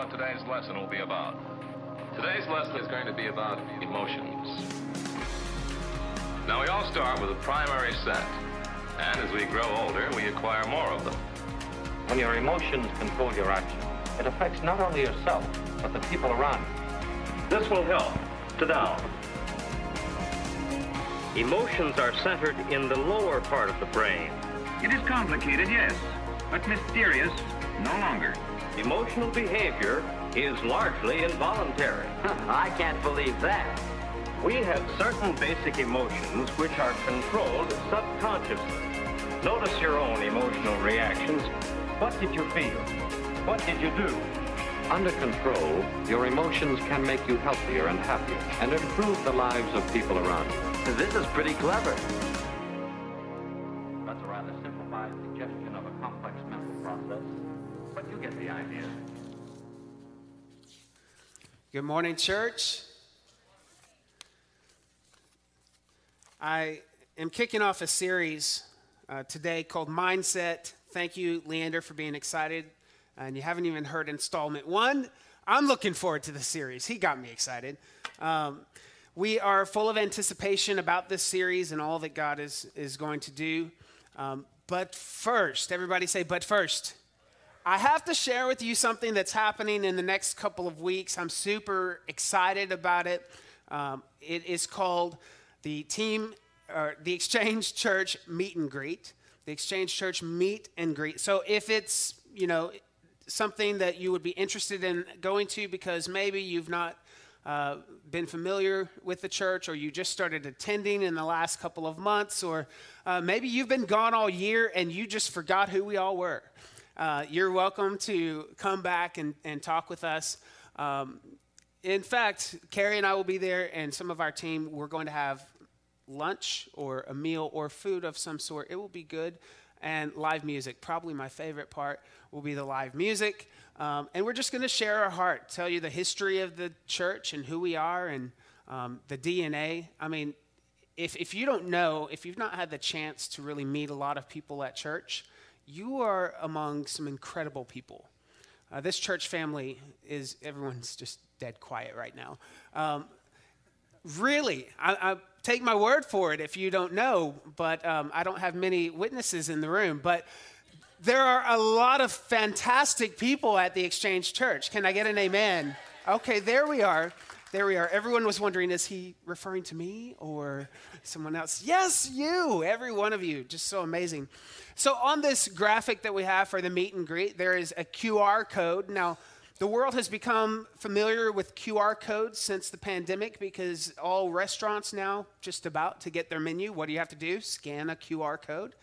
what today's lesson will be about. Today's lesson is going to be about emotions. Now, we all start with a primary set, and as we grow older, we acquire more of them. When your emotions control your actions, it affects not only yourself, but the people around you. This will help. Sit down. Emotions are centered in the lower part of the brain. It is complicated, yes, but mysterious no longer. Emotional behavior is largely involuntary. I can't believe that. We have certain basic emotions which are controlled subconsciously. Notice your own emotional reactions. What did you feel? What did you do? Under control, your emotions can make you healthier and happier and improve the lives of people around you. This is pretty clever. Good morning, church. I am kicking off a series uh, today called Mindset. Thank you, Leander, for being excited. And you haven't even heard installment one. I'm looking forward to the series. He got me excited. Um, we are full of anticipation about this series and all that God is, is going to do. Um, but first, everybody say, but first. I have to share with you something that's happening in the next couple of weeks. I'm super excited about it. Um, it is called the Team, or the Exchange Church Meet and Greet. The Exchange Church Meet and Greet. So if it's, you know, something that you would be interested in going to because maybe you've not uh, been familiar with the church or you just started attending in the last couple of months, or uh, maybe you've been gone all year and you just forgot who we all were. Uh, you're welcome to come back and, and talk with us. Um, in fact, Carrie and I will be there, and some of our team, we're going to have lunch or a meal or food of some sort. It will be good. And live music, probably my favorite part, will be the live music. Um, and we're just going to share our heart, tell you the history of the church and who we are and um, the DNA. I mean, if, if you don't know, if you've not had the chance to really meet a lot of people at church, you are among some incredible people. Uh, this church family is, everyone's just dead quiet right now. Um, really, I, I, take my word for it if you don't know, but um, I don't have many witnesses in the room. But there are a lot of fantastic people at the Exchange Church. Can I get an amen? Okay, there we are. There we are. Everyone was wondering, is he referring to me or someone else? Yes, you, every one of you. Just so amazing. So, on this graphic that we have for the meet and greet, there is a QR code. Now, the world has become familiar with QR codes since the pandemic because all restaurants now, just about to get their menu, what do you have to do? Scan a QR code.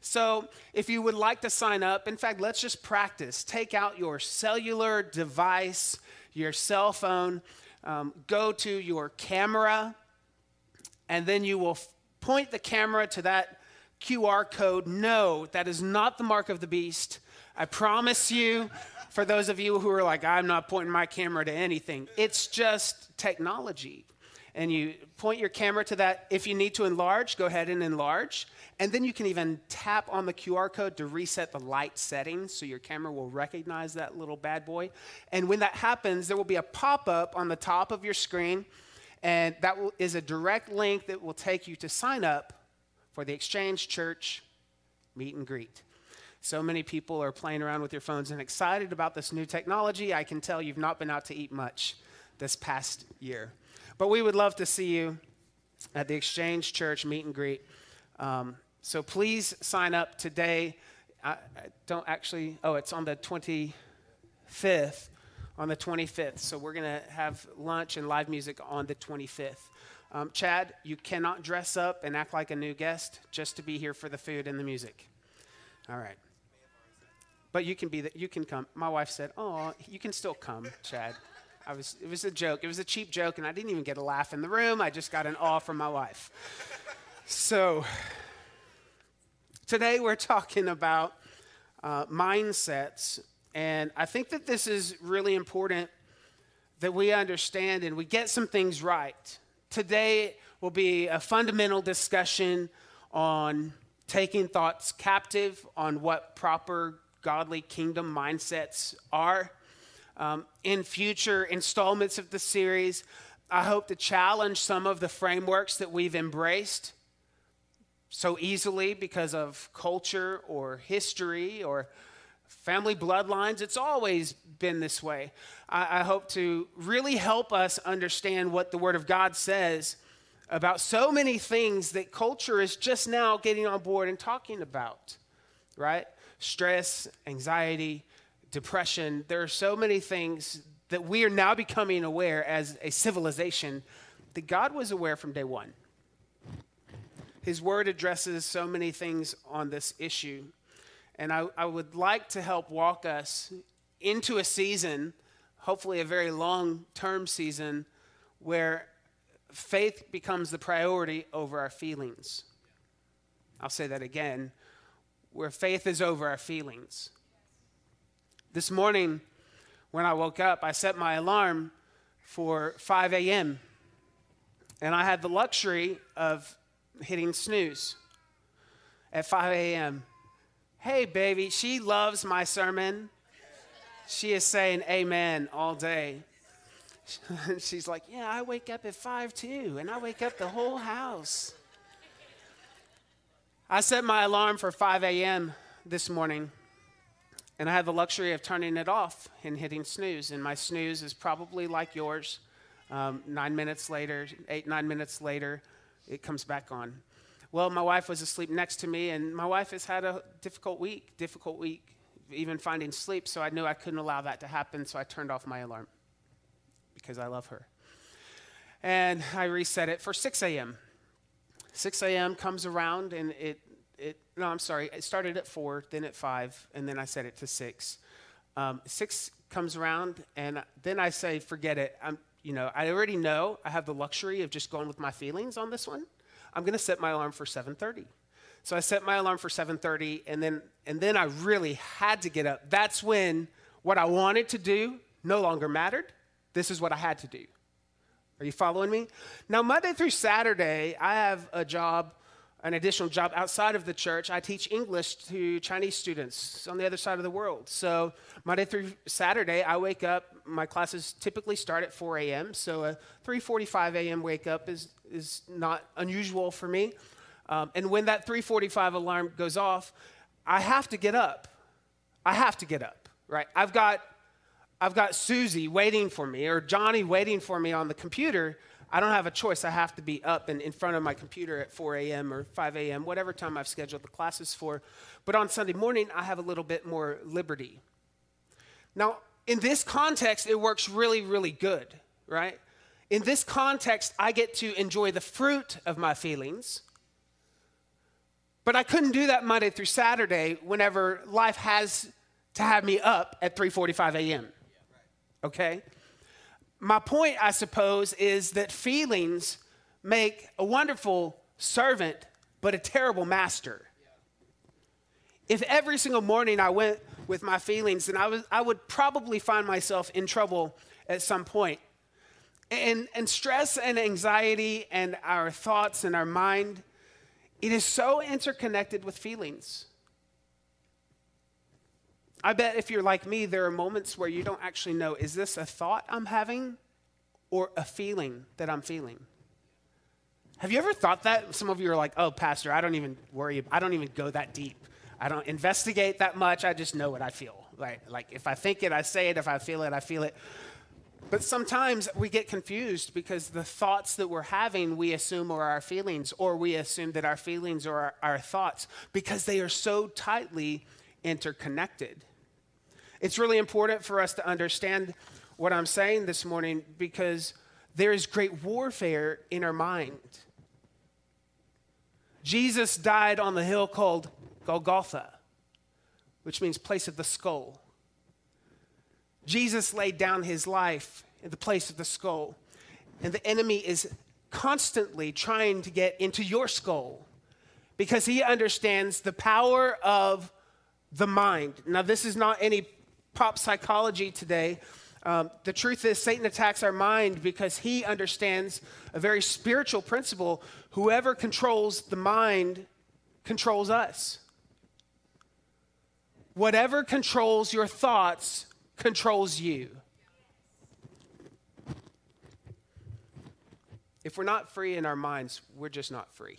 So, if you would like to sign up, in fact, let's just practice. Take out your cellular device, your cell phone, um, go to your camera, and then you will f- point the camera to that QR code. No, that is not the mark of the beast. I promise you, for those of you who are like, I'm not pointing my camera to anything, it's just technology. And you point your camera to that. If you need to enlarge, go ahead and enlarge. And then you can even tap on the QR code to reset the light settings so your camera will recognize that little bad boy. And when that happens, there will be a pop up on the top of your screen. And that will, is a direct link that will take you to sign up for the Exchange Church meet and greet. So many people are playing around with your phones and excited about this new technology. I can tell you've not been out to eat much this past year. But we would love to see you at the Exchange Church meet and greet. Um, so please sign up today. I, I don't actually, oh, it's on the 25th. On the 25th. So we're going to have lunch and live music on the 25th. Um, Chad, you cannot dress up and act like a new guest just to be here for the food and the music. All right. But you can be that. You can come. My wife said, "Oh, you can still come, Chad." I was. It was a joke. It was a cheap joke, and I didn't even get a laugh in the room. I just got an awe from my wife. So today we're talking about uh, mindsets, and I think that this is really important that we understand and we get some things right. Today will be a fundamental discussion on taking thoughts captive, on what proper godly kingdom mindsets are. Um, in future installments of the series. I hope to challenge some of the frameworks that we've embraced so easily because of culture or history or family bloodlines. It's always been this way. I, I, hope to really help us understand what the Word of God says about so many things that culture is just now getting on board and talking about, right? Stress, anxiety, depression. There are so many things that we are now becoming aware as a civilization that God was aware from day one. His word addresses so many things on this issue. And I, I would like to help walk us into a season, hopefully a very long term season, where faith becomes the priority over our feelings. I'll say that again where faith is over our feelings. This morning, when I woke up, I set my alarm for 5 a.m. And I had the luxury of hitting snooze at 5 a.m. Hey, baby, she loves my sermon. She is saying amen all day. She's like, Yeah, I wake up at 5 too, and I wake up the whole house. I set my alarm for 5 a.m. this morning, and I had the luxury of turning it off and hitting snooze. And my snooze is probably like yours. Um, nine minutes later, eight, nine minutes later, it comes back on. Well, my wife was asleep next to me, and my wife has had a difficult week, difficult week, even finding sleep, so I knew I couldn't allow that to happen, so I turned off my alarm because I love her. And I reset it for 6 a.m. 6 a.m. comes around, and it, it, no, I'm sorry, it started at 4, then at 5, and then I set it to 6. Um, 6 comes around, and then I say, forget it. I'm, you know, I already know I have the luxury of just going with my feelings on this one. I'm going to set my alarm for 7:30. So I set my alarm for 7:30 and then and then I really had to get up. That's when what I wanted to do no longer mattered. This is what I had to do. Are you following me? Now Monday through Saturday, I have a job an additional job outside of the church. I teach English to Chinese students on the other side of the world. So Monday through Saturday, I wake up. My classes typically start at 4 a.m. So a 3:45 a.m. wake up is is not unusual for me. Um, and when that 3:45 alarm goes off, I have to get up. I have to get up. Right? I've got I've got Susie waiting for me or Johnny waiting for me on the computer I don't have a choice. I have to be up and in front of my computer at 4 a.m. or 5 a.m., whatever time I've scheduled the classes for. But on Sunday morning, I have a little bit more liberty. Now, in this context, it works really, really good, right? In this context, I get to enjoy the fruit of my feelings. But I couldn't do that Monday through Saturday whenever life has to have me up at 3:45 a.m. Okay? My point, I suppose, is that feelings make a wonderful servant, but a terrible master. If every single morning I went with my feelings, then I, was, I would probably find myself in trouble at some point. And, and stress and anxiety and our thoughts and our mind, it is so interconnected with feelings. I bet if you're like me, there are moments where you don't actually know is this a thought I'm having or a feeling that I'm feeling? Have you ever thought that? Some of you are like, oh, Pastor, I don't even worry, I don't even go that deep. I don't investigate that much. I just know what I feel. Right? Like if I think it, I say it. If I feel it, I feel it. But sometimes we get confused because the thoughts that we're having, we assume are our feelings, or we assume that our feelings are our, our thoughts because they are so tightly interconnected. It's really important for us to understand what I'm saying this morning because there is great warfare in our mind. Jesus died on the hill called Golgotha, which means place of the skull. Jesus laid down his life in the place of the skull, and the enemy is constantly trying to get into your skull because he understands the power of the mind. Now, this is not any pop psychology today, um, the truth is, Satan attacks our mind because he understands a very spiritual principle. Whoever controls the mind controls us. Whatever controls your thoughts controls you. If we're not free in our minds, we're just not free.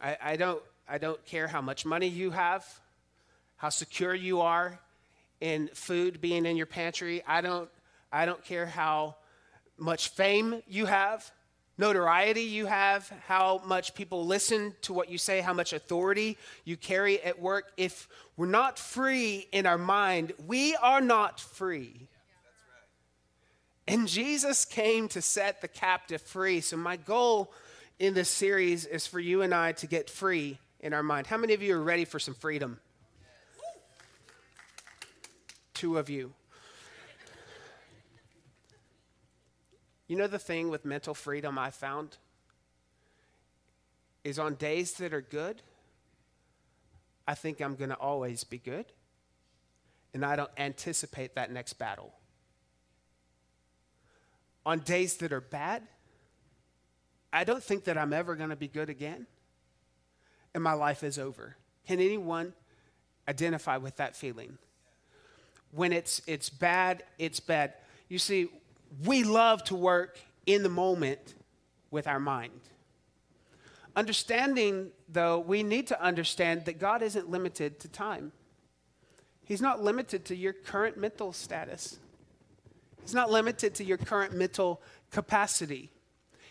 I, I don't, I don't care how much money you have how secure you are in food being in your pantry. I don't, I don't care how much fame you have, notoriety you have, how much people listen to what you say, how much authority you carry at work. If we're not free in our mind, we are not free. And Jesus came to set the captive free. So, my goal in this series is for you and I to get free in our mind. How many of you are ready for some freedom? Two of you. You know the thing with mental freedom I found? Is on days that are good, I think I'm going to always be good. And I don't anticipate that next battle on days that are bad, I don't think that I'm ever going to be good again, and my life is over. Can anyone identify with that feeling? When it's, it's bad, it's bad. You see, we love to work in the moment with our mind. Understanding, though, we need to understand that God isn't limited to time. He's not limited to your current mental status. He's not limited to your current mental capacity.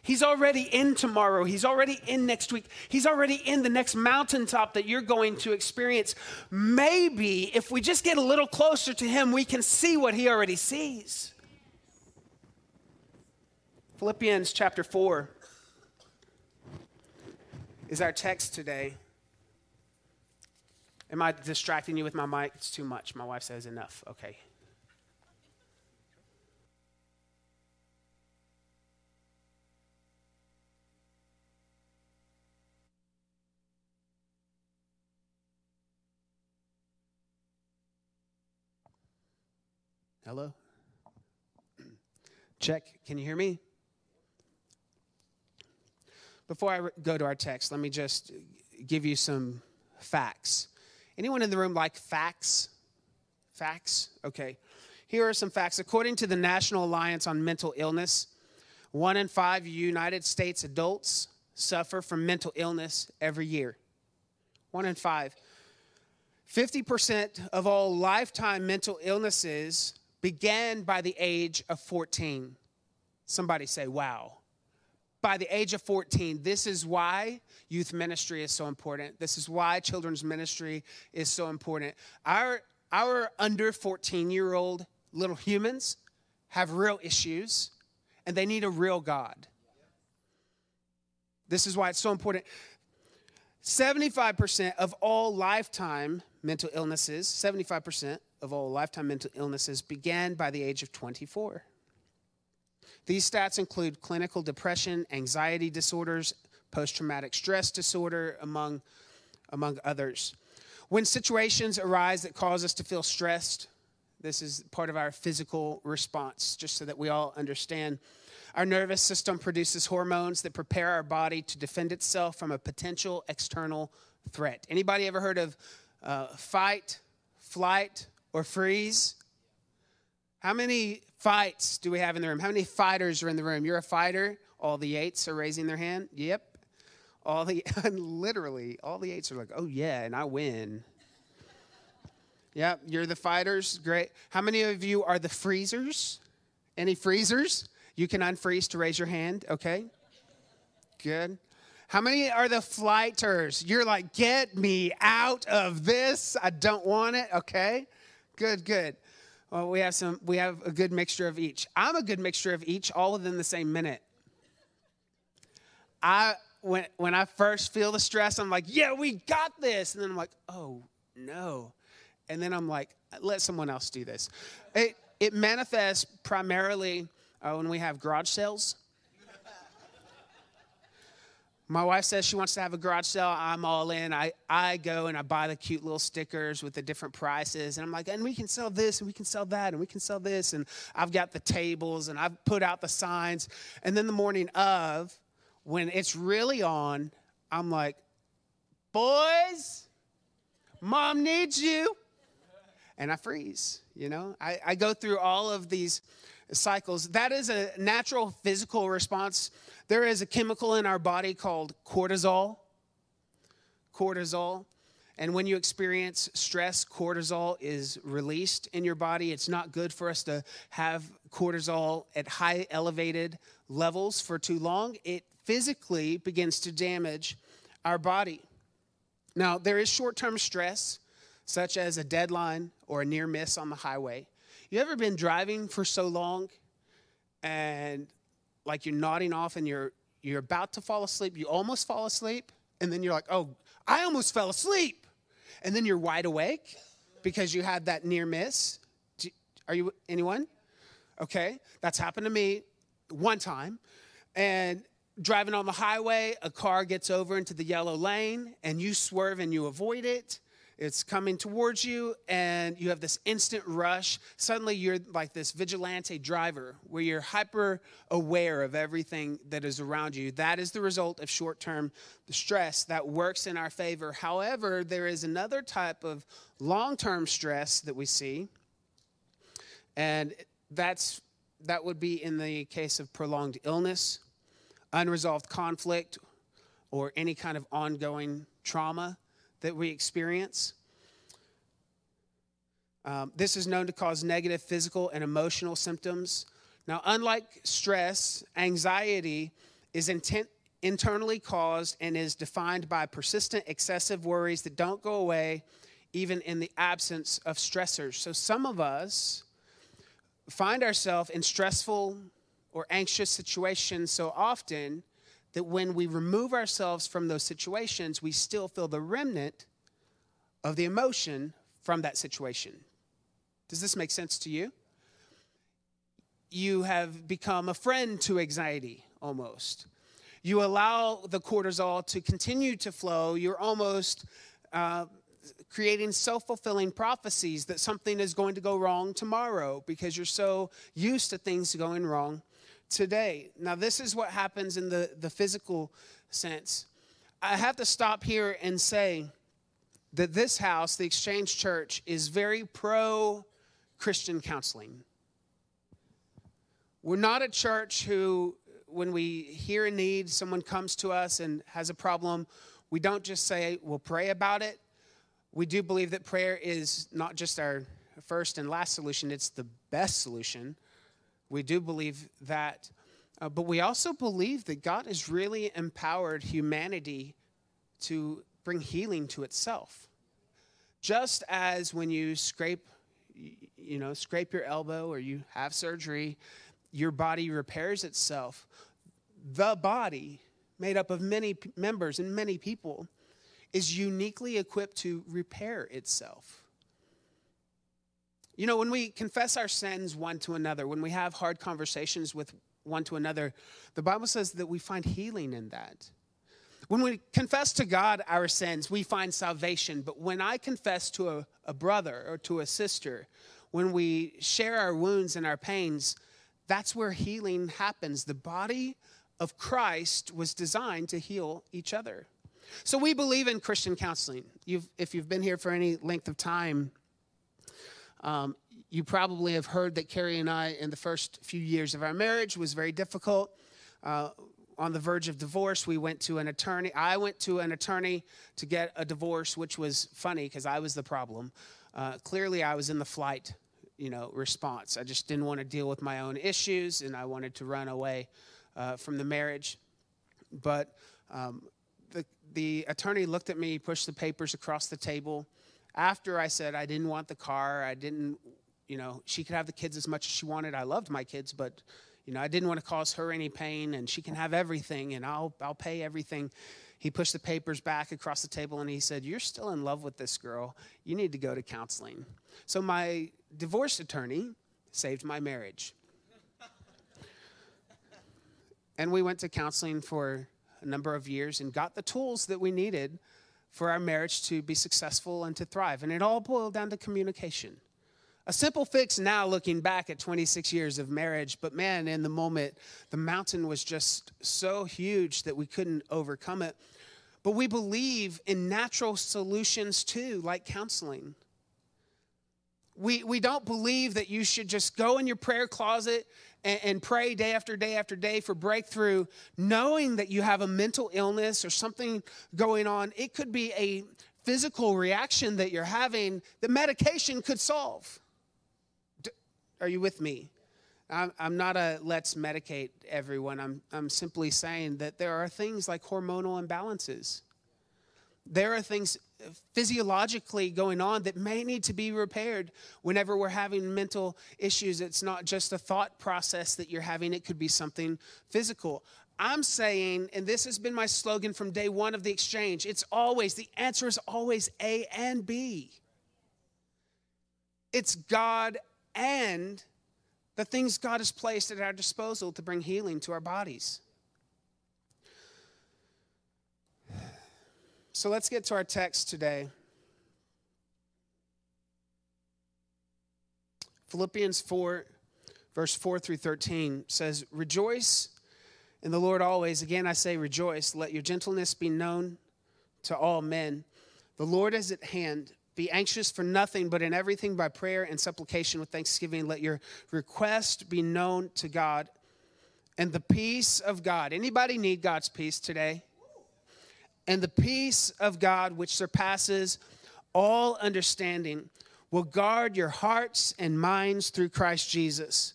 He's already in tomorrow. He's already in next week. He's already in the next mountaintop that you're going to experience. Maybe if we just get a little closer to Him, we can see what He already sees. Philippians chapter 4 is our text today. Am I distracting you with my mic? It's too much. My wife says enough. Okay. Hello? Check. Can you hear me? Before I go to our text, let me just give you some facts. Anyone in the room like facts? Facts? Okay. Here are some facts. According to the National Alliance on Mental Illness, one in five United States adults suffer from mental illness every year. One in five. 50% of all lifetime mental illnesses began by the age of 14. Somebody say, wow. By the age of 14, this is why youth ministry is so important. This is why children's ministry is so important. Our, our under 14 year old little humans have real issues and they need a real God. This is why it's so important. 75% of all lifetime mental illnesses, 75% of all lifetime mental illnesses began by the age of 24. These stats include clinical depression, anxiety disorders, post traumatic stress disorder, among, among others. When situations arise that cause us to feel stressed, this is part of our physical response, just so that we all understand. Our nervous system produces hormones that prepare our body to defend itself from a potential external threat. Anybody ever heard of uh, fight, flight, or freeze? How many fights do we have in the room? How many fighters are in the room? You're a fighter? All the eights are raising their hand? Yep. All the, literally, all the eights are like, oh yeah, and I win. Yep, you're the fighters. Great. How many of you are the freezers? Any freezers? You can unfreeze to raise your hand, okay? Good. How many are the flighters? You're like, get me out of this. I don't want it, okay? Good, good. Well, we have some we have a good mixture of each. I'm a good mixture of each, all within the same minute. I when when I first feel the stress, I'm like, yeah, we got this. And then I'm like, oh no. And then I'm like, let someone else do this. It it manifests primarily uh, when we have garage sales. My wife says she wants to have a garage sale. I'm all in. I, I go and I buy the cute little stickers with the different prices. And I'm like, and we can sell this and we can sell that and we can sell this. And I've got the tables and I've put out the signs. And then the morning of, when it's really on, I'm like, boys, mom needs you. And I freeze, you know? I, I go through all of these cycles. That is a natural physical response. There is a chemical in our body called cortisol. Cortisol. And when you experience stress, cortisol is released in your body. It's not good for us to have cortisol at high elevated levels for too long. It physically begins to damage our body. Now, there is short term stress, such as a deadline or a near miss on the highway. You ever been driving for so long and like you're nodding off and you're you're about to fall asleep, you almost fall asleep, and then you're like, "Oh, I almost fell asleep." And then you're wide awake because you had that near miss. Are you anyone? Okay, that's happened to me one time. And driving on the highway, a car gets over into the yellow lane and you swerve and you avoid it. It's coming towards you, and you have this instant rush. Suddenly, you're like this vigilante driver where you're hyper aware of everything that is around you. That is the result of short term stress that works in our favor. However, there is another type of long term stress that we see, and that's, that would be in the case of prolonged illness, unresolved conflict, or any kind of ongoing trauma that we experience. Um, this is known to cause negative physical and emotional symptoms. Now, unlike stress, anxiety is intent, internally caused and is defined by persistent excessive worries that don't go away even in the absence of stressors. So, some of us find ourselves in stressful or anxious situations so often that when we remove ourselves from those situations, we still feel the remnant of the emotion from that situation. Does this make sense to you? You have become a friend to anxiety almost. You allow the cortisol to continue to flow. You're almost uh, creating self fulfilling prophecies that something is going to go wrong tomorrow because you're so used to things going wrong today. Now, this is what happens in the, the physical sense. I have to stop here and say that this house, the Exchange Church, is very pro Christian counseling. We're not a church who, when we hear a need, someone comes to us and has a problem, we don't just say, we'll pray about it. We do believe that prayer is not just our first and last solution, it's the best solution. We do believe that. Uh, but we also believe that God has really empowered humanity to bring healing to itself. Just as when you scrape, you know, scrape your elbow or you have surgery, your body repairs itself. The body, made up of many members and many people, is uniquely equipped to repair itself. You know, when we confess our sins one to another, when we have hard conversations with one to another, the Bible says that we find healing in that. When we confess to God our sins, we find salvation. But when I confess to a, a brother or to a sister, when we share our wounds and our pains, that's where healing happens. The body of Christ was designed to heal each other. So we believe in Christian counseling. You've, if you've been here for any length of time, um, you probably have heard that Carrie and I, in the first few years of our marriage, was very difficult. Uh, on the verge of divorce, we went to an attorney. I went to an attorney to get a divorce, which was funny because I was the problem. Uh, clearly, I was in the flight, you know, response. I just didn't want to deal with my own issues, and I wanted to run away uh, from the marriage. But um, the the attorney looked at me, pushed the papers across the table after I said I didn't want the car, I didn't, you know, she could have the kids as much as she wanted. I loved my kids, but, you know, I didn't want to cause her any pain, and she can have everything, and I'll, I'll pay everything. He pushed the papers back across the table and he said, You're still in love with this girl. You need to go to counseling. So my divorce attorney saved my marriage. and we went to counseling for a number of years and got the tools that we needed for our marriage to be successful and to thrive. And it all boiled down to communication. A simple fix now, looking back at 26 years of marriage, but man, in the moment, the mountain was just so huge that we couldn't overcome it. But we believe in natural solutions too, like counseling. We, we don't believe that you should just go in your prayer closet and, and pray day after day after day for breakthrough, knowing that you have a mental illness or something going on. It could be a physical reaction that you're having that medication could solve. Are you with me? I'm, I'm not a let's medicate everyone. I'm, I'm simply saying that there are things like hormonal imbalances. There are things physiologically going on that may need to be repaired whenever we're having mental issues. It's not just a thought process that you're having, it could be something physical. I'm saying, and this has been my slogan from day one of the exchange it's always, the answer is always A and B. It's God and the things God has placed at our disposal to bring healing to our bodies. So let's get to our text today. Philippians 4, verse 4 through 13 says, Rejoice in the Lord always. Again, I say rejoice. Let your gentleness be known to all men. The Lord is at hand. Be anxious for nothing, but in everything by prayer and supplication with thanksgiving, let your request be known to God. And the peace of God. Anybody need God's peace today? And the peace of God, which surpasses all understanding, will guard your hearts and minds through Christ Jesus.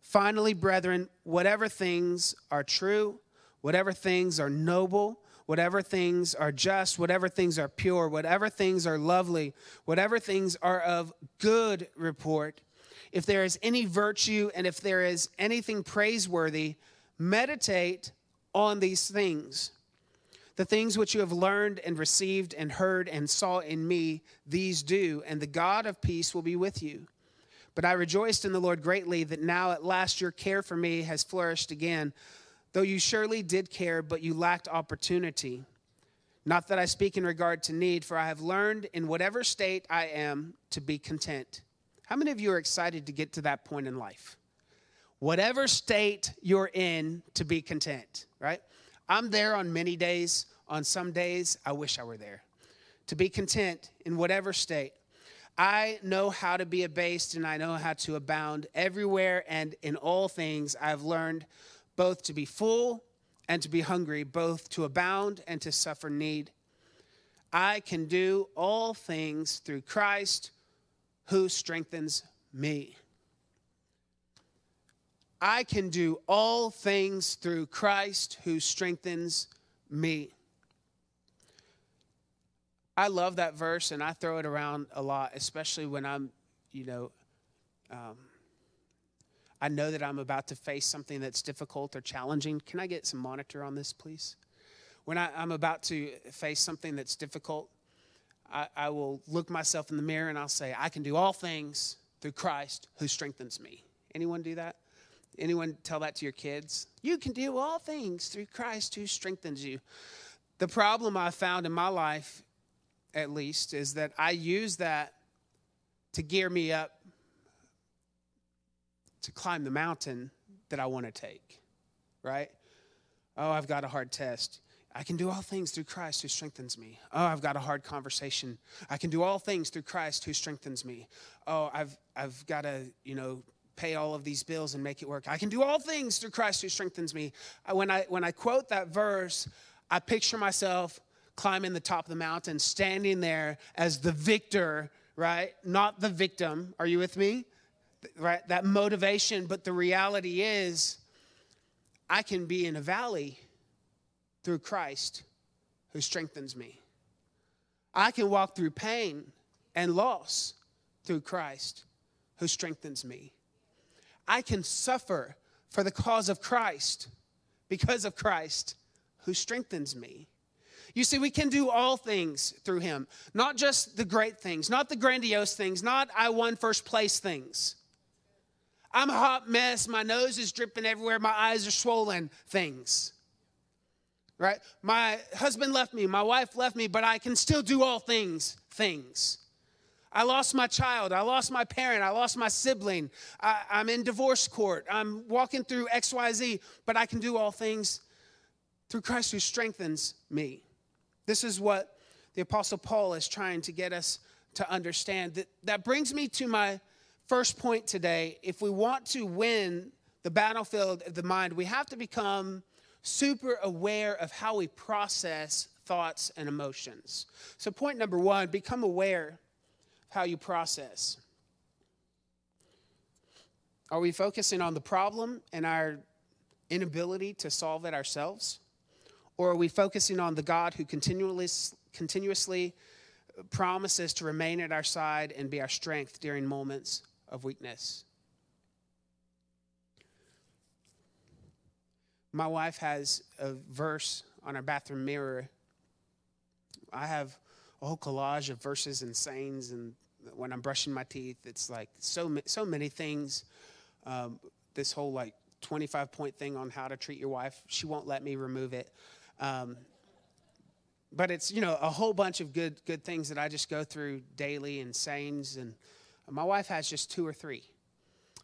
Finally, brethren, whatever things are true, whatever things are noble, whatever things are just, whatever things are pure, whatever things are lovely, whatever things are of good report, if there is any virtue and if there is anything praiseworthy, meditate on these things. The things which you have learned and received and heard and saw in me, these do, and the God of peace will be with you. But I rejoiced in the Lord greatly that now at last your care for me has flourished again, though you surely did care, but you lacked opportunity. Not that I speak in regard to need, for I have learned in whatever state I am to be content. How many of you are excited to get to that point in life? Whatever state you're in, to be content, right? I'm there on many days. On some days, I wish I were there. To be content in whatever state. I know how to be abased and I know how to abound. Everywhere and in all things, I've learned both to be full and to be hungry, both to abound and to suffer need. I can do all things through Christ who strengthens me. I can do all things through Christ who strengthens me. I love that verse and I throw it around a lot, especially when I'm, you know, um, I know that I'm about to face something that's difficult or challenging. Can I get some monitor on this, please? When I, am about to face something that's difficult, I, I will look myself in the mirror and I'll say, I can do all things through Christ who strengthens me. Anyone do that? Anyone tell that to your kids? You can do all things through Christ who strengthens you. The problem I found in my life, at least, is that I use that to gear me up to climb the mountain that I want to take, right? Oh, I've got a hard test. I can do all things through Christ who strengthens me. Oh, I've got a hard conversation. I can do all things through Christ who strengthens me. Oh, I've I've got a, you know, pay all of these bills and make it work. I can do all things through Christ who strengthens me. When I, when I quote that verse, I picture myself climbing the top of the mountain, standing there as the victor, right? Not the victim. Are you with me? Right? That motivation. But the reality is, I can be in a valley through Christ who strengthens me. I can walk through pain and loss through Christ who strengthens me. I can suffer for the cause of Christ because of Christ who strengthens me. You see, we can do all things through him, not just the great things, not the grandiose things, not I won first place things. I'm a hot mess, my nose is dripping everywhere, my eyes are swollen things. Right? My husband left me, my wife left me, but I can still do all things, things. I lost my child. I lost my parent. I lost my sibling. I, am in divorce court. I'm walking through XYZ, but I can do all things through Christ who strengthens me. This is what the Apostle Paul is trying to get us to understand. That, that brings me to my first point today. If we want to win the battlefield of the mind, we have to become super aware of how we process thoughts and emotions. So, point number one become aware how you process. Are we focusing on the problem and our inability to solve it ourselves? Or are we focusing on the God who continually, continuously promises to remain at our side and be our strength during moments of weakness? My wife has a verse on our bathroom mirror. I have a whole collage of verses and sayings, and when I'm brushing my teeth, it's like so so many things. Um, this whole like 25 point thing on how to treat your wife. She won't let me remove it. Um, but it's you know a whole bunch of good good things that I just go through daily and sayings and my wife has just two or three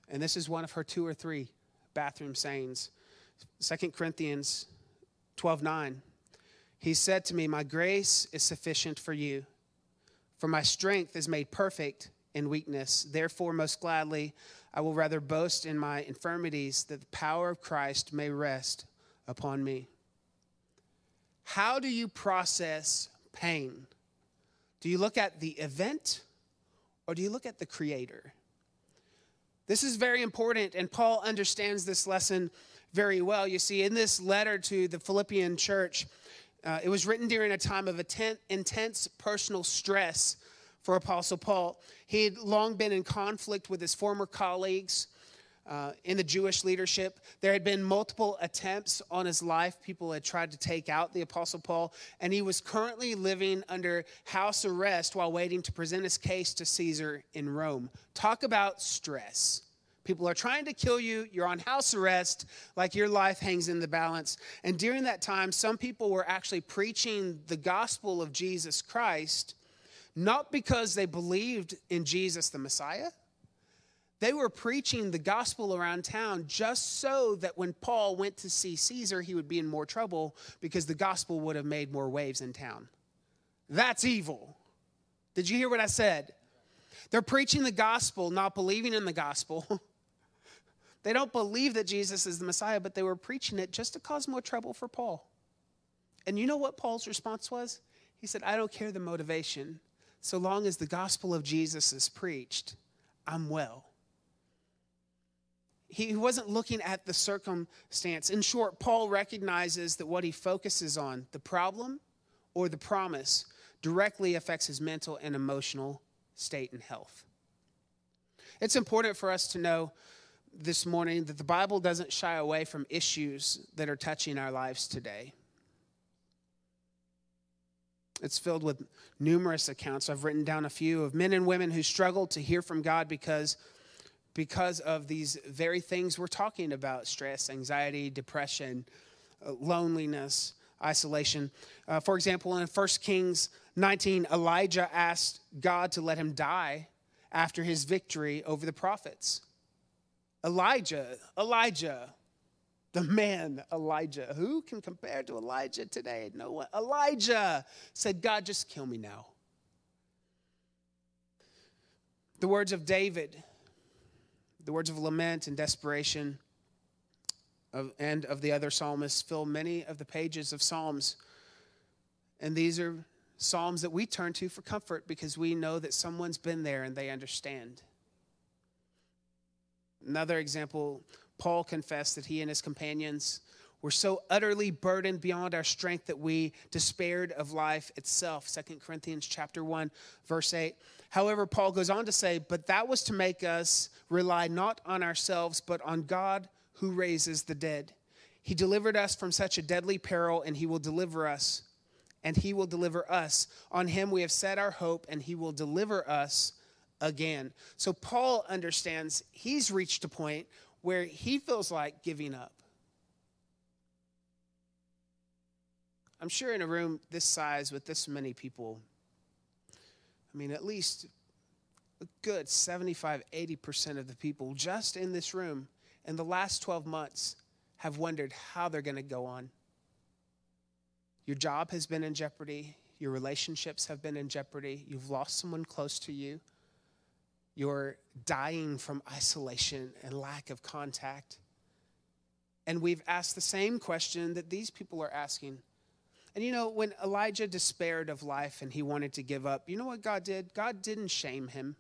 and this is one of her two or three bathroom sayings Second Corinthians 12 9 he said to me my grace is sufficient for you for my strength is made perfect in weakness therefore most gladly I will rather boast in my infirmities that the power of Christ may rest upon me how do you process pain? Do you look at the event or do you look at the creator? This is very important, and Paul understands this lesson very well. You see, in this letter to the Philippian church, uh, it was written during a time of intense personal stress for Apostle Paul. He had long been in conflict with his former colleagues uh, in the Jewish leadership. There had been multiple attempts on his life. People had tried to take out the Apostle Paul, and he was currently living under house arrest while waiting to present his case to Caesar in Rome. Talk about stress. People are trying to kill you. You're on house arrest, like your life hangs in the balance. And during that time, some people were actually preaching the gospel of Jesus Christ, not because they believed in Jesus the Messiah they were preaching the gospel around town just so that when Paul went to see Caesar, he would be in more trouble because the gospel would have made more waves in town. That's evil. Did you hear what I said? They're preaching the gospel, not believing in the gospel. they don't believe that Jesus is the Messiah, but they were preaching it just to cause more trouble for Paul. And you know what Paul's response was? He said, I don't care the motivation. So long as the gospel of Jesus is preached, I'm well he wasn't looking at the circumstance. In short, Paul recognizes that what he focuses on, the problem or the promise, directly affects his mental and emotional state and health. It's important for us to know this morning that the Bible doesn't shy away from issues that are touching our lives today. It's filled with numerous accounts. I've written down a few of men and women who struggled to hear from God because because of these very things we're talking about stress, anxiety, depression, uh, loneliness, isolation. Uh, for example, in 1 Kings 19, Elijah asked God to let him die after his victory over the prophets. Elijah, Elijah, the man Elijah. Who can compare to Elijah today? No one. Elijah said, God, just kill me now. The words of David the words of lament and desperation of, and of the other psalmists fill many of the pages of Psalms. And these are Psalms that we turn to for comfort because we know that someone's been there and they understand. Another example, Paul confessed that he and his companions were so utterly burdened beyond our strength that we despaired of life itself. 2 Corinthians chapter 1 verse 8. However, Paul goes on to say, "But that was to make us rely not on ourselves, but on God who raises the dead. He delivered us from such a deadly peril and he will deliver us, and he will deliver us. On him we have set our hope and he will deliver us again." So Paul understands he's reached a point where he feels like giving up I'm sure in a room this size with this many people, I mean, at least a good 75, 80% of the people just in this room in the last 12 months have wondered how they're going to go on. Your job has been in jeopardy, Your relationships have been in jeopardy. You've lost someone close to you. You're dying from isolation and lack of contact. And we've asked the same question that these people are asking. And you know, when Elijah despaired of life and he wanted to give up, you know what God did? God didn't shame him.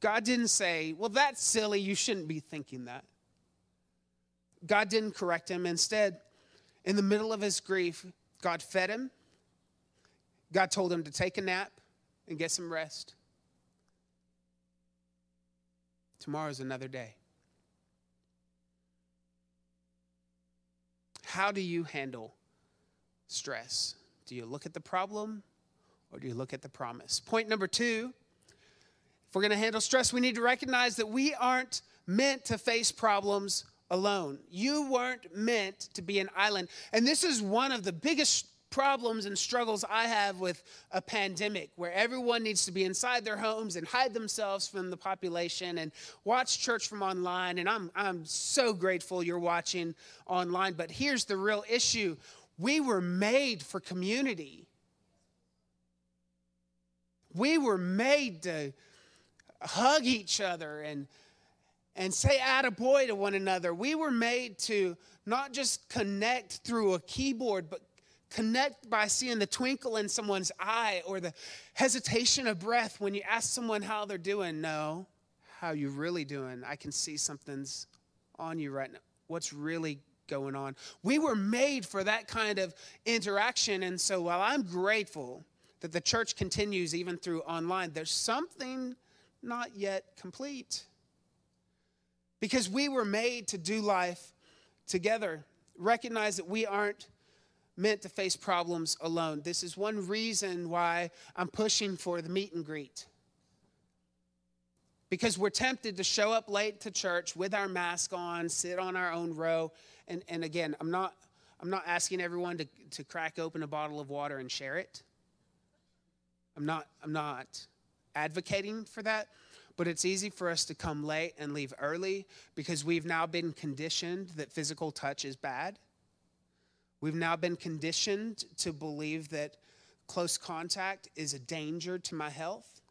God didn't say, Well, that's silly. You shouldn't be thinking that. God didn't correct him. Instead, in the middle of his grief, God fed him. God told him to take a nap and get some rest. Tomorrow's another day. How do you handle stress? Do you look at the problem or do you look at the promise? Point number two if we're going to handle stress, we need to recognize that we aren't meant to face problems alone. You weren't meant to be an island. And this is one of the biggest problems and struggles I have with a pandemic where everyone needs to be inside their homes and hide themselves from the population and watch church from online. And I'm, I'm so grateful you're watching online. But here's the real issue we were made for community, we were made to hug each other and and say attaboy to one another. We were made to not just connect through a keyboard, but connect by seeing the twinkle in someone's eye or the hesitation of breath when you ask someone how they're doing. No, how you really doing? I can see something's on you right now. What's really going on? We were made for that kind of interaction. And so while I'm grateful that the church continues even through online, there's something not yet complete. Because we were made to do life together. Recognize that we aren't meant to face problems alone. This is one reason why I'm pushing for the meet and greet. Because we're tempted to show up late to church with our mask on, sit on our own row. And, and again, I'm not, I'm not asking everyone to, to crack open a bottle of water and share it. I'm not, I'm not advocating for that, but it's easy for us to come late and leave early because we've now been conditioned that physical touch is bad. We've now been conditioned to believe that close contact is a danger to my health.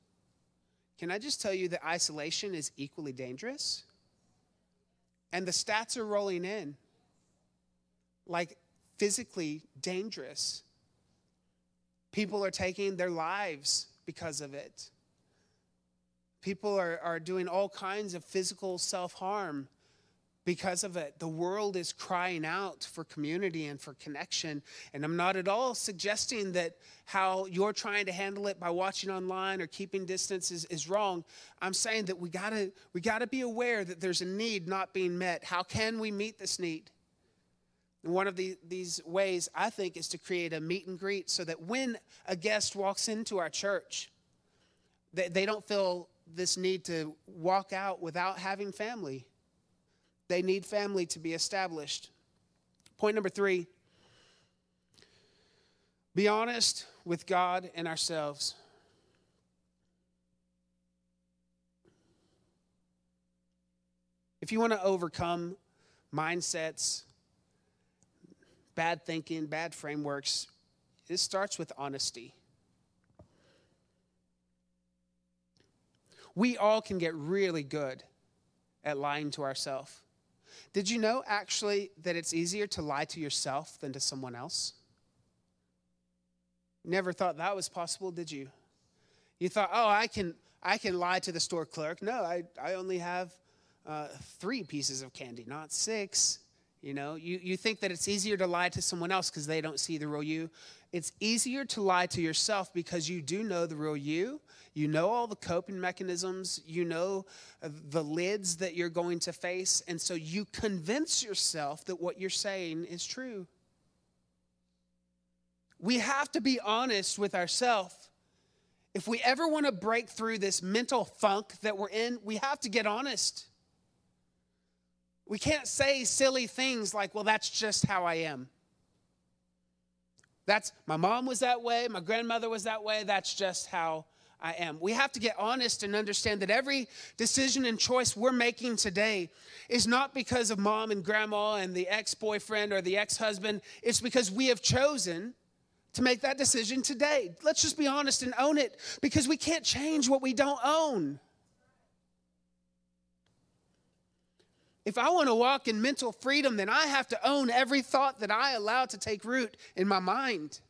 Can I just tell you that isolation is equally dangerous? And the stats are rolling in like physically dangerous. People are taking their lives because of it. People are, are doing all kinds of physical self harm because of it. The world is crying out for community and for connection. And I'm not at all suggesting that how you're trying to handle it by watching online or keeping distance is, is wrong. I'm saying that we gotta, we gotta be aware that there's a need not being met. How can we meet this need? One of the, these ways, I think, is to create a meet and greet so that when a guest walks into our church, they, they don't feel this need to walk out without having family. They need family to be established. Point number three be honest with God and ourselves. If you want to overcome mindsets, bad thinking, bad frameworks, it starts with honesty. We all can get really good at lying to ourselves. Did you know actually that it's easier to lie to yourself than to someone else? Never thought that was possible, did you? You thought, oh, I can, I can lie to the store clerk. No, I, I only have uh, three pieces of candy, not six. You know, you, you think that it's easier to lie to someone else because they don't see the real you. It's easier to lie to yourself because you do know the real you. You know all the coping mechanisms. You know uh, the lids that you're going to face. And so you convince yourself that what you're saying is true. We have to be honest with ourselves. If we ever want to break through this mental funk that we're in, we have to get honest. We can't say silly things like, well, that's just how I am. That's my mom was that way, my grandmother was that way, that's just how I am. We have to get honest and understand that every decision and choice we're making today is not because of mom and grandma and the ex boyfriend or the ex husband. It's because we have chosen to make that decision today. Let's just be honest and own it because we can't change what we don't own. If I want to walk in mental freedom, then I have to own every thought that I allow to take root in my mind.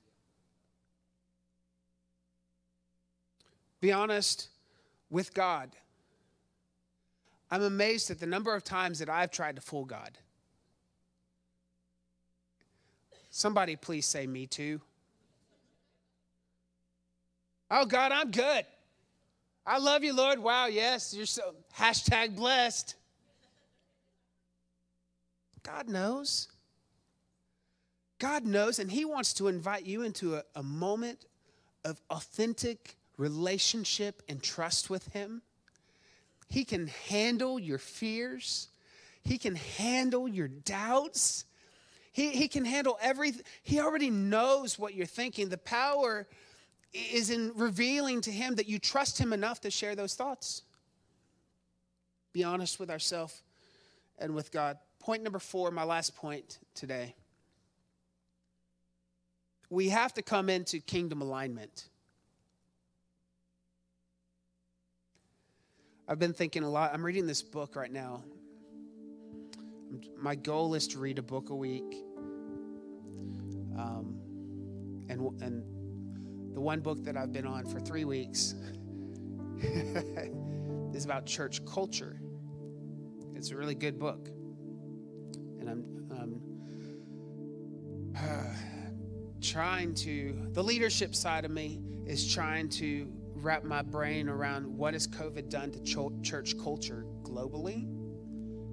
Be honest with God. I'm amazed at the number of times that I've tried to fool God. Somebody please say me too. Oh, God, I'm good. I love you, Lord. Wow, yes, you're so hashtag blessed. God knows. God knows, and He wants to invite you into a, a moment of authentic relationship and trust with Him. He can handle your fears, He can handle your doubts. He, he can handle everything. He already knows what you're thinking. The power is in revealing to Him that you trust Him enough to share those thoughts. Be honest with ourselves and with God. Point number four, my last point today. We have to come into kingdom alignment. I've been thinking a lot. I'm reading this book right now. My goal is to read a book a week. Um, and, and the one book that I've been on for three weeks is about church culture. It's a really good book. And I'm, uh, trying to, the leadership side of me is trying to wrap my brain around what has COVID done to church culture globally.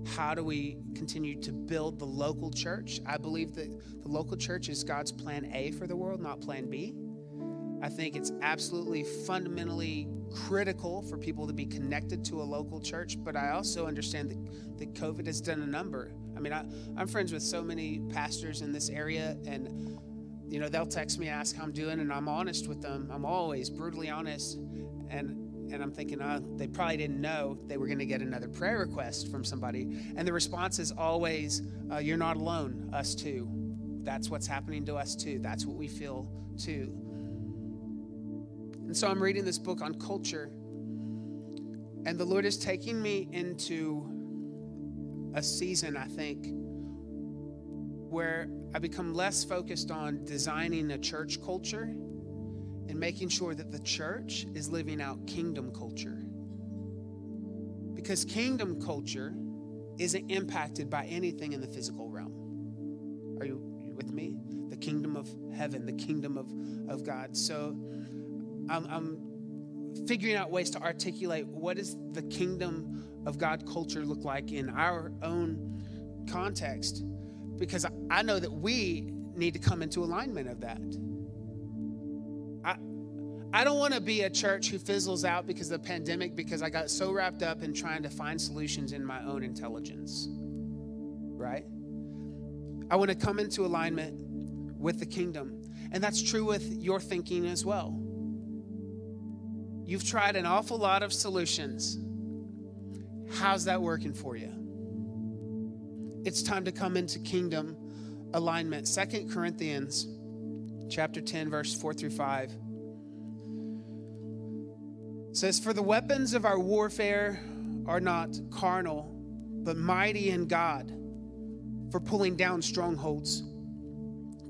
How do we continue to build the local church? I believe that the local church is God's plan A for the world, not plan B. I think it's absolutely fundamentally critical for people to be connected to a local church, but I also understand that, that COVID has done a number. I mean, I, I'm friends with so many pastors in this area, and you know, they'll text me, ask how I'm doing, and I'm honest with them. I'm always brutally honest. And and I'm thinking, oh, they probably didn't know they were going to get another prayer request from somebody. And the response is always, uh, You're not alone, us too. That's what's happening to us too. That's what we feel too. And so I'm reading this book on culture, and the Lord is taking me into a season, I think, where I become less focused on designing a church culture and making sure that the church is living out kingdom culture. Because kingdom culture isn't impacted by anything in the physical realm. Are you, with me? The kingdom of heaven, the kingdom of, of God. So I'm, I'm figuring out ways to articulate what does the kingdom of God culture look like in our own context because I know that we need to come into alignment of that. I, I don't want to be a church who fizzles out because of the pandemic because I got so wrapped up in trying to find solutions in my own intelligence. Right? I want to come into alignment with the kingdom. And that's true with your thinking as well. You've tried an awful lot of solutions. How's that working for you? It's time to come into kingdom alignment. Second Corinthians chapter 10 verse 4 through 5 says for the weapons of our warfare are not carnal but mighty in God for pulling down strongholds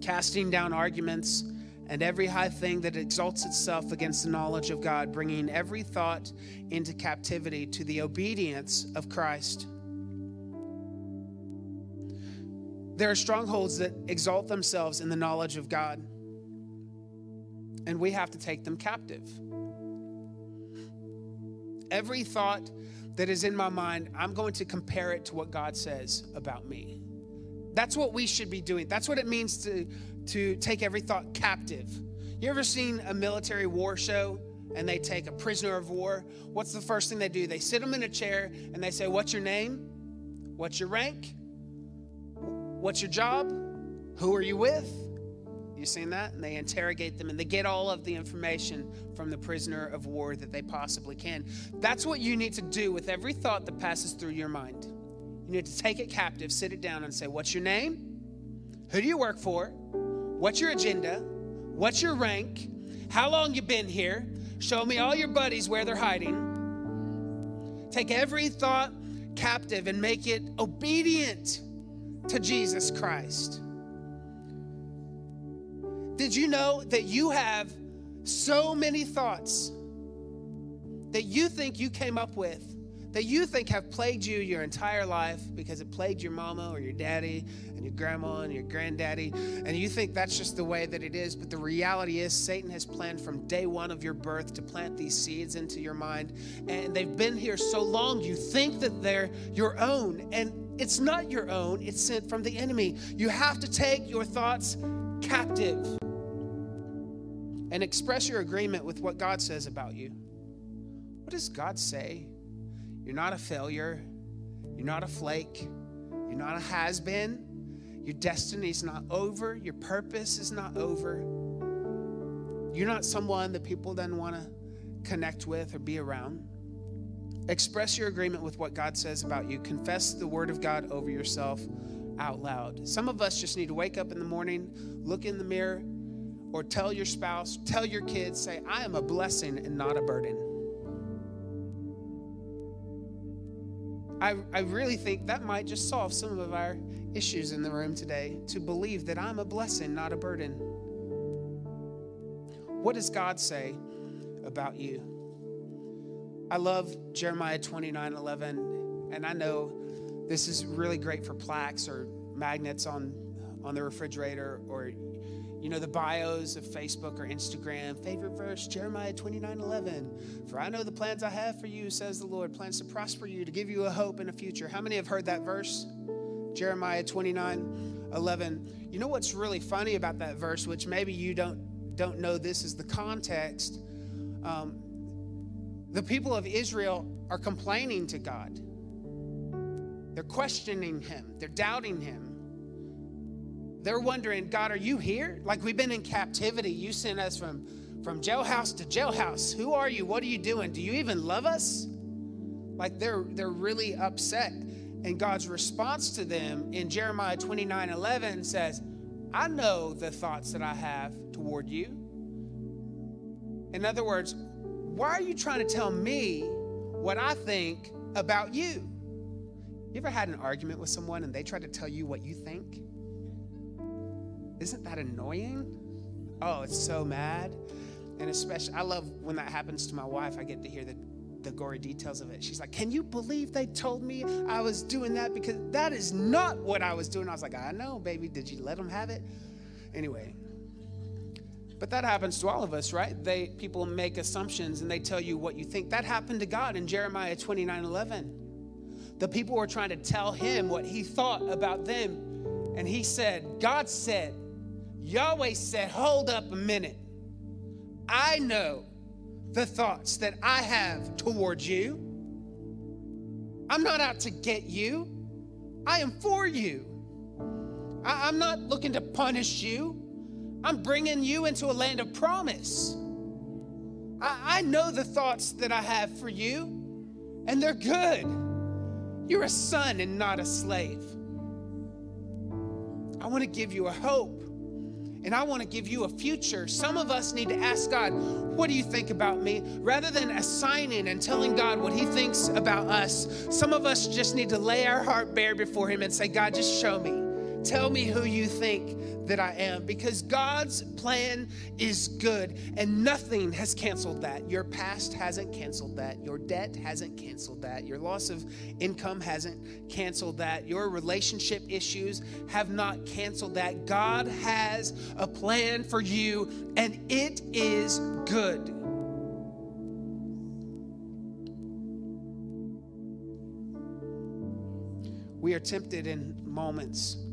casting down arguments and every high thing that exalts itself against the knowledge of God bringing every thought into captivity to the obedience of Christ There are strongholds that exalt themselves in the knowledge of God, and we have to take them captive. Every thought that is in my mind, I'm going to compare it to what God says about me. That's what we should be doing. That's what it means to, to take every thought captive. You ever seen a military war show and they take a prisoner of war? What's the first thing they do? They sit them in a chair and they say, What's your name? What's your rank? What's your job? Who are you with? You seen that? And they interrogate them and they get all of the information from the prisoner of war that they possibly can. That's what you need to do with every thought that passes through your mind. You need to take it captive, sit it down, and say, What's your name? Who do you work for? What's your agenda? What's your rank? How long you been here? Show me all your buddies where they're hiding. Take every thought captive and make it obedient to Jesus Christ. Did you know that you have so many thoughts that you think you came up with that you think have plagued you your entire life because it plagued your mama or your daddy and your grandma and your granddaddy, and you think that's just the way that it is. But the reality is, Satan has planned from day one of your birth to plant these seeds into your mind, and they've been here so long you think that they're your own, and it's not your own, it's sent from the enemy. You have to take your thoughts captive and express your agreement with what God says about you. What does God say you're not a failure. You're not a flake. You're not a has been. Your destiny is not over. Your purpose is not over. You're not someone that people then want to connect with or be around. Express your agreement with what God says about you. Confess the word of God over yourself out loud. Some of us just need to wake up in the morning, look in the mirror, or tell your spouse, tell your kids, say, I am a blessing and not a burden. I, I really think that might just solve some of our issues in the room today to believe that I'm a blessing, not a burden. What does God say about you? I love Jeremiah 29 11, and I know this is really great for plaques or magnets on, on the refrigerator or you know, the bios of Facebook or Instagram. Favorite verse, Jeremiah 29 11. For I know the plans I have for you, says the Lord, plans to prosper you, to give you a hope and a future. How many have heard that verse? Jeremiah 29 11. You know what's really funny about that verse, which maybe you don't, don't know this is the context? Um, the people of Israel are complaining to God. They're questioning him, they're doubting him. They're wondering, God, are you here? Like we've been in captivity. You sent us from, from jailhouse to jailhouse. Who are you? What are you doing? Do you even love us? Like they're they're really upset. And God's response to them in Jeremiah 29 11 says, I know the thoughts that I have toward you. In other words, why are you trying to tell me what I think about you? You ever had an argument with someone and they try to tell you what you think? Isn't that annoying? Oh, it's so mad. And especially, I love when that happens to my wife. I get to hear the, the gory details of it. She's like, Can you believe they told me I was doing that? Because that is not what I was doing. I was like, I know, baby. Did you let them have it? Anyway. But that happens to all of us, right? They people make assumptions and they tell you what you think. That happened to God in Jeremiah 29 11. The people were trying to tell him what he thought about them. And he said, God said, Yahweh said, Hold up a minute. I know the thoughts that I have towards you. I'm not out to get you, I am for you. I- am not looking to punish you. I'm bringing you into a land of promise. I, I know the thoughts that I have for you, and they're good. You're a son and not a slave. I want to give you a hope and I want to give you a future. Some of us need to ask God, What do you think about me? Rather than assigning and telling God what He thinks about us, some of us just need to lay our heart bare before Him and say, God, just show me. Tell me who you think that I am because God's plan is good and nothing has canceled that. Your past hasn't canceled that. Your debt hasn't canceled that. Your loss of income hasn't canceled that. Your relationship issues have not canceled that. God has a plan for you and it is good. We are tempted in moments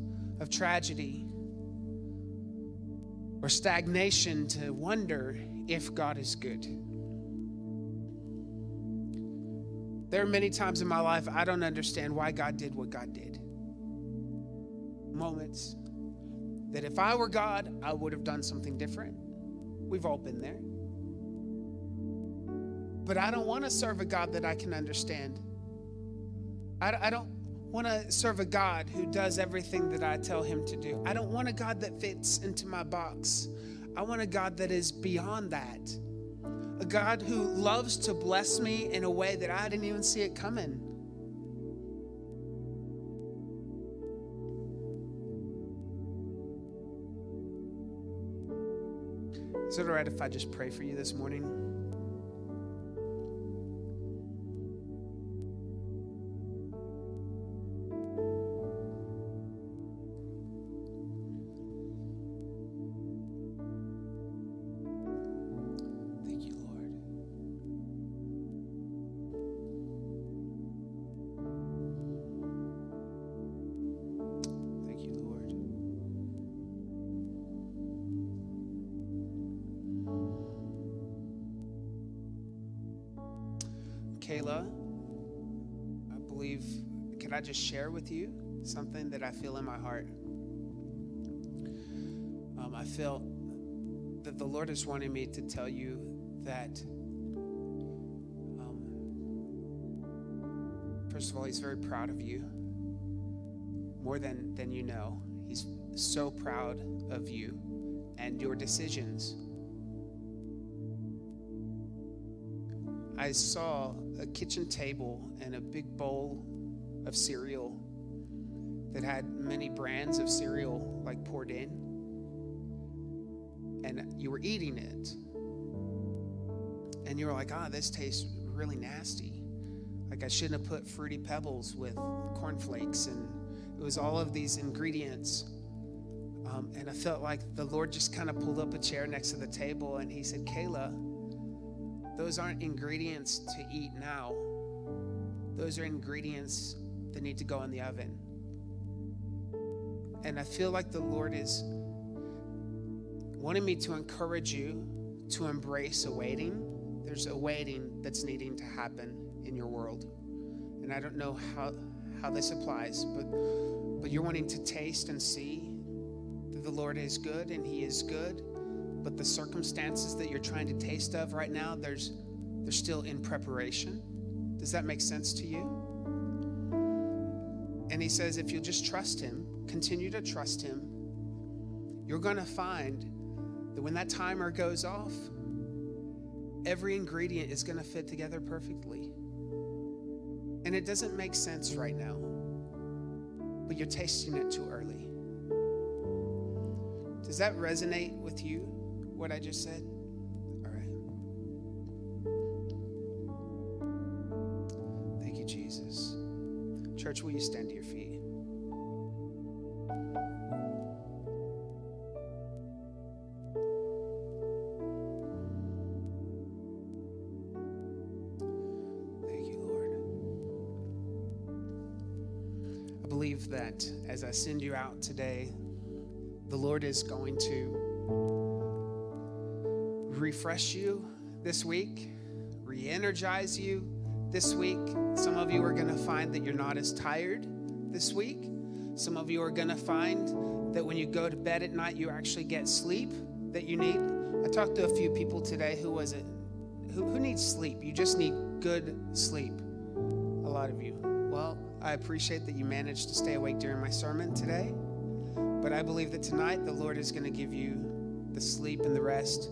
of tragedy or stagnation to wonder if God is good. There are many times in my life I don't understand why God did what God did. Moments that if I were God, I would have done something different. We've all been there. But I don't want to serve a God that I can understand. I, I don't want to serve a God who does everything that I tell him to do. I don't want a God that fits into my box. I want a God that is beyond that. A God who loves to bless me in a way that I didn't even see it coming. Is it all right if I just pray for you this morning? Kayla, I believe, can I just share with you something that I feel in my heart? Um, I feel that the Lord is wanting me to tell you that, um, first of all, He's very proud of you, more than, than you know. He's so proud of you and your decisions. I saw a kitchen table and a big bowl of cereal that had many brands of cereal like poured in. And you were eating it. And you were like, ah, oh, this tastes really nasty. Like I shouldn't have put fruity pebbles with cornflakes. And it was all of these ingredients. Um, and I felt like the Lord just kind of pulled up a chair next to the table and he said, Kayla, those aren't ingredients to eat now. Those are ingredients that need to go in the oven. And I feel like the Lord is wanting me to encourage you to embrace a waiting. There's a waiting that's needing to happen in your world. And I don't know how, how this applies, but, but you're wanting to taste and see that the Lord is good and He is good but the circumstances that you're trying to taste of right now, there's they're still in preparation. Does that make sense to you? And he says, if you'll just trust him, continue to trust him, you're going to find that when that timer goes off, every ingredient is going to fit together perfectly. And it doesn't make sense right now, but you're tasting it too early. Does that resonate with you? What I just said? All right. Thank you, Jesus. Church, will you stand to your feet? Thank you, Lord. I believe that as I send you out today, the Lord is going to refresh you this week, re energize you this week. Some of you are going to find that you're not as tired this week. Some of you are going to find that when you go to bed at night, you actually get sleep that you need. I talked to a few people today who was it who, who needs sleep. You just need good sleep. A lot of you. Well, I appreciate that you managed to stay awake during my sermon today. But I believe that tonight the Lord is going to give you the sleep and the rest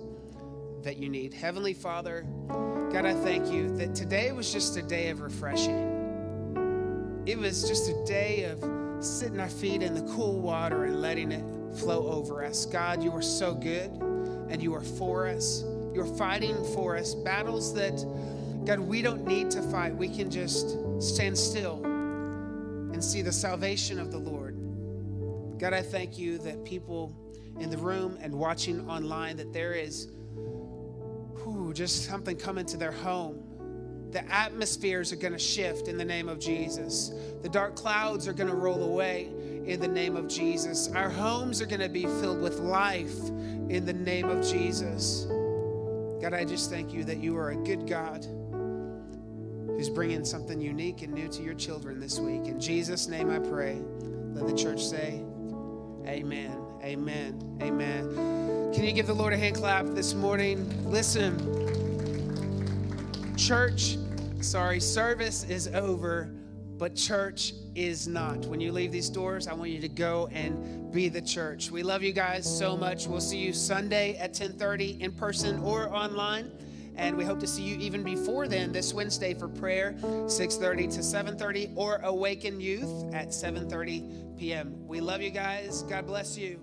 that you need. Heavenly Father, God, I thank you that today was just a day of refreshing. It was just a day of sitting our feet in the cool water and letting it flow over us. God, you are so good and you are for us. You're fighting for us battles that, God, we don't need to fight. We can just stand still and see the salvation of the Lord. God, I thank you that people in the room and watching online, that there is just something coming to their home. The atmospheres are going to shift in the name of Jesus. The dark clouds are going to roll away in the name of Jesus. Our homes are going to be filled with life in the name of Jesus. God, I just thank you that you are a good God who's bringing something unique and new to your children this week. In Jesus' name I pray. Let the church say, Amen. Amen. Amen. Can you give the Lord a hand clap this morning? Listen, church, sorry, service is over, but church is not. When you leave these doors, I want you to go and be the church. We love you guys so much. We'll see you Sunday at 10:30 in person or online. And we hope to see you even before then this Wednesday for prayer, 6:30 to 7:30, or Awaken Youth at 7:30 p.m. We love you guys. God bless you.